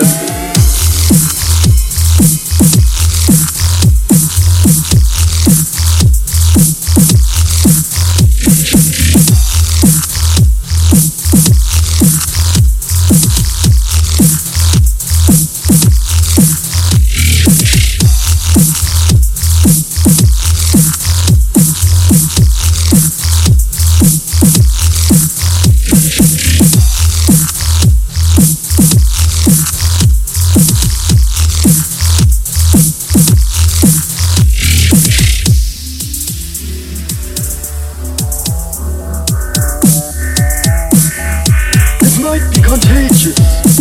Later. future.